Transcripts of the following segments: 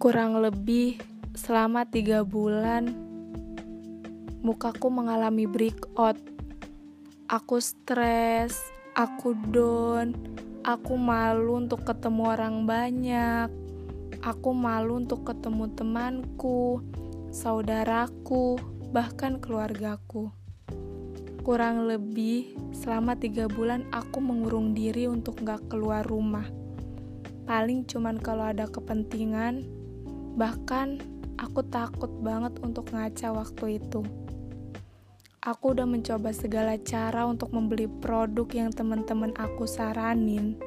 Kurang lebih selama tiga bulan, mukaku mengalami breakout. Aku stres, aku down, aku malu untuk ketemu orang banyak. Aku malu untuk ketemu temanku, saudaraku, bahkan keluargaku. Kurang lebih selama tiga bulan aku mengurung diri untuk gak keluar rumah. Paling cuman kalau ada kepentingan, bahkan aku takut banget untuk ngaca waktu itu. Aku udah mencoba segala cara untuk membeli produk yang teman-teman aku saranin,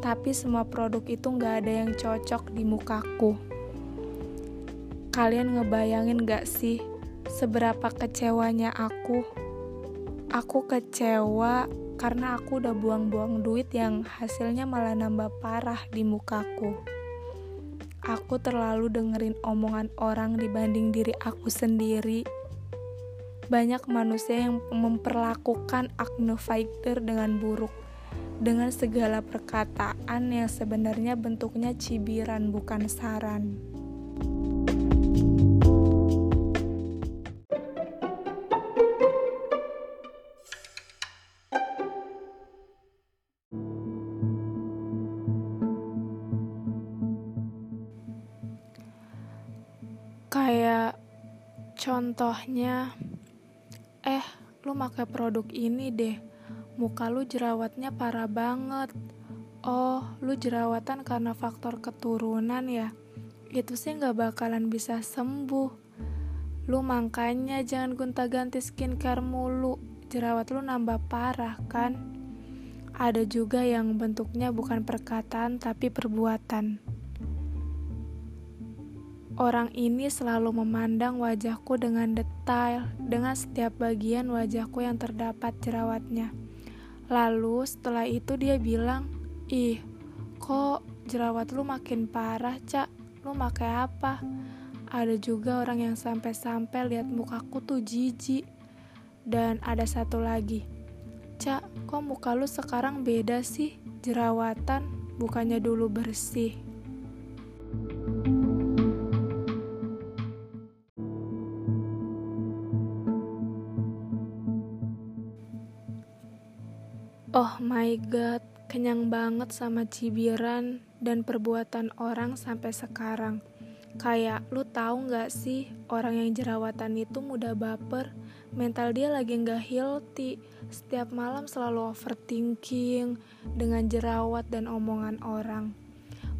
tapi semua produk itu nggak ada yang cocok di mukaku. Kalian ngebayangin gak sih seberapa kecewanya aku? Aku kecewa karena aku udah buang-buang duit yang hasilnya malah nambah parah di mukaku. Aku terlalu dengerin omongan orang dibanding diri aku sendiri banyak manusia yang memperlakukan acne fighter dengan buruk dengan segala perkataan yang sebenarnya bentuknya cibiran bukan saran. Contohnya Eh, lu pakai produk ini deh. Muka lu jerawatnya parah banget. Oh, lu jerawatan karena faktor keturunan ya? Itu sih nggak bakalan bisa sembuh. Lu makanya jangan gonta-ganti skincare mulu. Jerawat lu nambah parah kan? Ada juga yang bentuknya bukan perkataan tapi perbuatan. Orang ini selalu memandang wajahku dengan detail, dengan setiap bagian wajahku yang terdapat jerawatnya. Lalu setelah itu dia bilang, Ih, kok jerawat lu makin parah, Cak? Lu pakai apa? Ada juga orang yang sampai-sampai lihat mukaku tuh jijik. Dan ada satu lagi, Cak, kok muka lu sekarang beda sih? Jerawatan, bukannya dulu bersih. Oh my god, kenyang banget sama cibiran dan perbuatan orang sampai sekarang. Kayak lu tahu nggak sih orang yang jerawatan itu mudah baper, mental dia lagi nggak healthy, setiap malam selalu overthinking dengan jerawat dan omongan orang.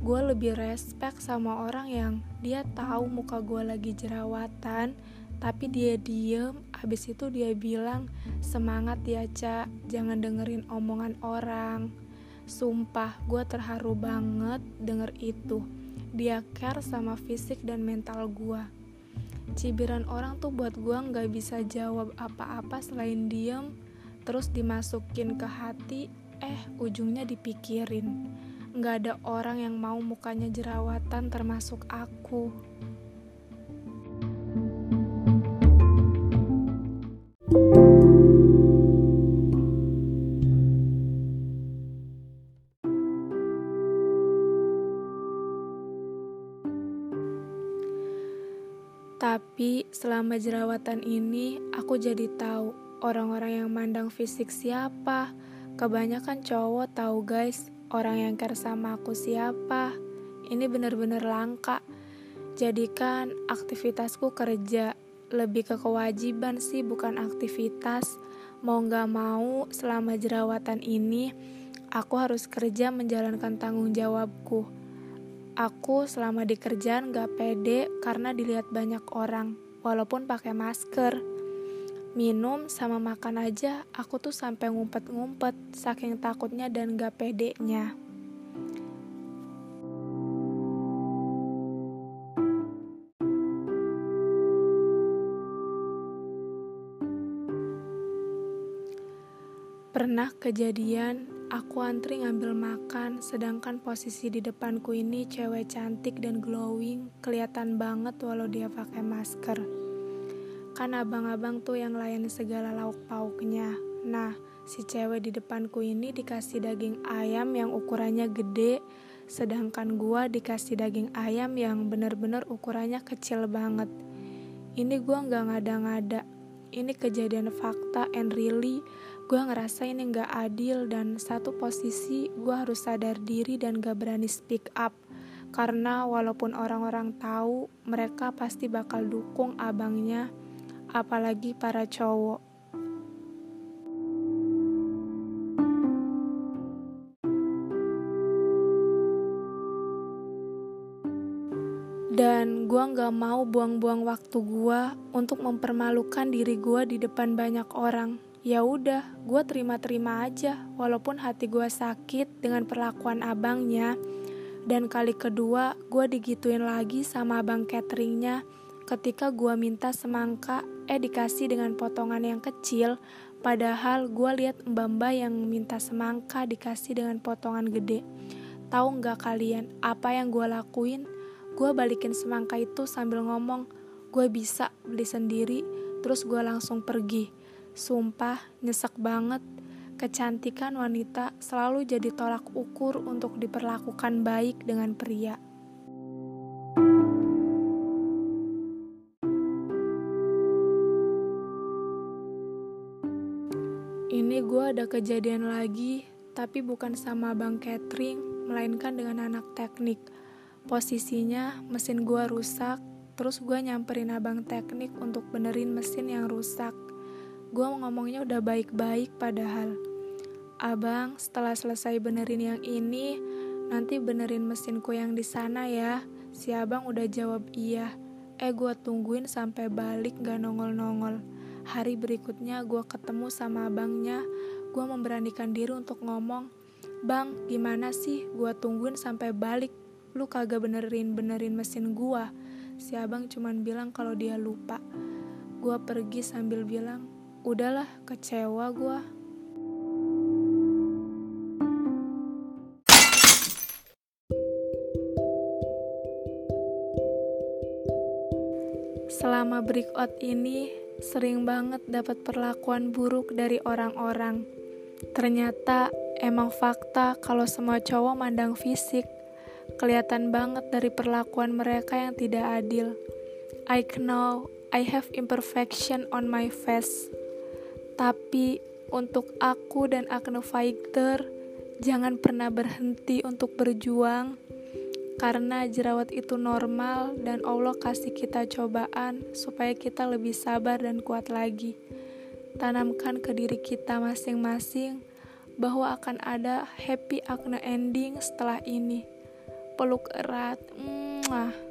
Gue lebih respect sama orang yang dia tahu muka gue lagi jerawatan, tapi dia diem habis itu dia bilang semangat ya Ca. Jangan dengerin omongan orang. Sumpah gue terharu banget denger itu. Dia care sama fisik dan mental gue cibiran orang tuh buat gue nggak bisa jawab apa-apa selain diem terus dimasukin ke hati eh ujungnya dipikirin. Nggak ada orang yang mau mukanya jerawatan termasuk aku Tapi selama jerawatan ini, aku jadi tahu orang-orang yang mandang fisik siapa. Kebanyakan cowok tahu guys, orang yang care sama aku siapa. Ini bener-bener langka. Jadikan aktivitasku kerja, lebih ke kewajiban sih bukan aktivitas. Mau gak mau selama jerawatan ini, aku harus kerja menjalankan tanggung jawabku Aku selama di kerjaan gak pede karena dilihat banyak orang, walaupun pakai masker. Minum sama makan aja, aku tuh sampai ngumpet-ngumpet, saking takutnya dan gak pedenya. Pernah kejadian Aku antri ngambil makan, sedangkan posisi di depanku ini cewek cantik dan glowing, kelihatan banget walau dia pakai masker. Kan abang-abang tuh yang layan segala lauk pauknya. Nah, si cewek di depanku ini dikasih daging ayam yang ukurannya gede, sedangkan gua dikasih daging ayam yang bener-bener ukurannya kecil banget. Ini gua nggak ngada-ngada, ini kejadian fakta and really gue ngerasa ini nggak adil dan satu posisi gue harus sadar diri dan gak berani speak up. Karena walaupun orang-orang tahu mereka pasti bakal dukung abangnya apalagi para cowok. Dan gue gak mau buang-buang waktu gue untuk mempermalukan diri gue di depan banyak orang ya udah gue terima-terima aja walaupun hati gue sakit dengan perlakuan abangnya. Dan kali kedua gue digituin lagi sama abang cateringnya ketika gue minta semangka eh dikasih dengan potongan yang kecil. Padahal gue lihat mbak-mbak yang minta semangka dikasih dengan potongan gede. Tahu nggak kalian apa yang gue lakuin? Gue balikin semangka itu sambil ngomong gue bisa beli sendiri. Terus gue langsung pergi Sumpah, nyesek banget. Kecantikan wanita selalu jadi tolak ukur untuk diperlakukan baik dengan pria. Ini gue ada kejadian lagi, tapi bukan sama Bang Catering, melainkan dengan anak teknik. Posisinya mesin gue rusak, terus gue nyamperin abang teknik untuk benerin mesin yang rusak. Gue ngomongnya udah baik-baik padahal. Abang, setelah selesai benerin yang ini, nanti benerin mesinku yang di sana ya. Si abang udah jawab iya. Eh gue tungguin sampai balik gak nongol-nongol. Hari berikutnya gue ketemu sama abangnya. Gue memberanikan diri untuk ngomong, Bang, gimana sih gue tungguin sampai balik? Lu kagak benerin-benerin mesin gue. Si abang cuman bilang kalau dia lupa. Gue pergi sambil bilang, udahlah kecewa gue Selama breakout ini, sering banget dapat perlakuan buruk dari orang-orang. Ternyata emang fakta kalau semua cowok mandang fisik. Kelihatan banget dari perlakuan mereka yang tidak adil. I know I have imperfection on my face. Tapi untuk aku dan Akne Fighter, jangan pernah berhenti untuk berjuang karena jerawat itu normal dan Allah kasih kita cobaan supaya kita lebih sabar dan kuat lagi. Tanamkan ke diri kita masing-masing bahwa akan ada happy acne ending setelah ini. Peluk erat. Mwah.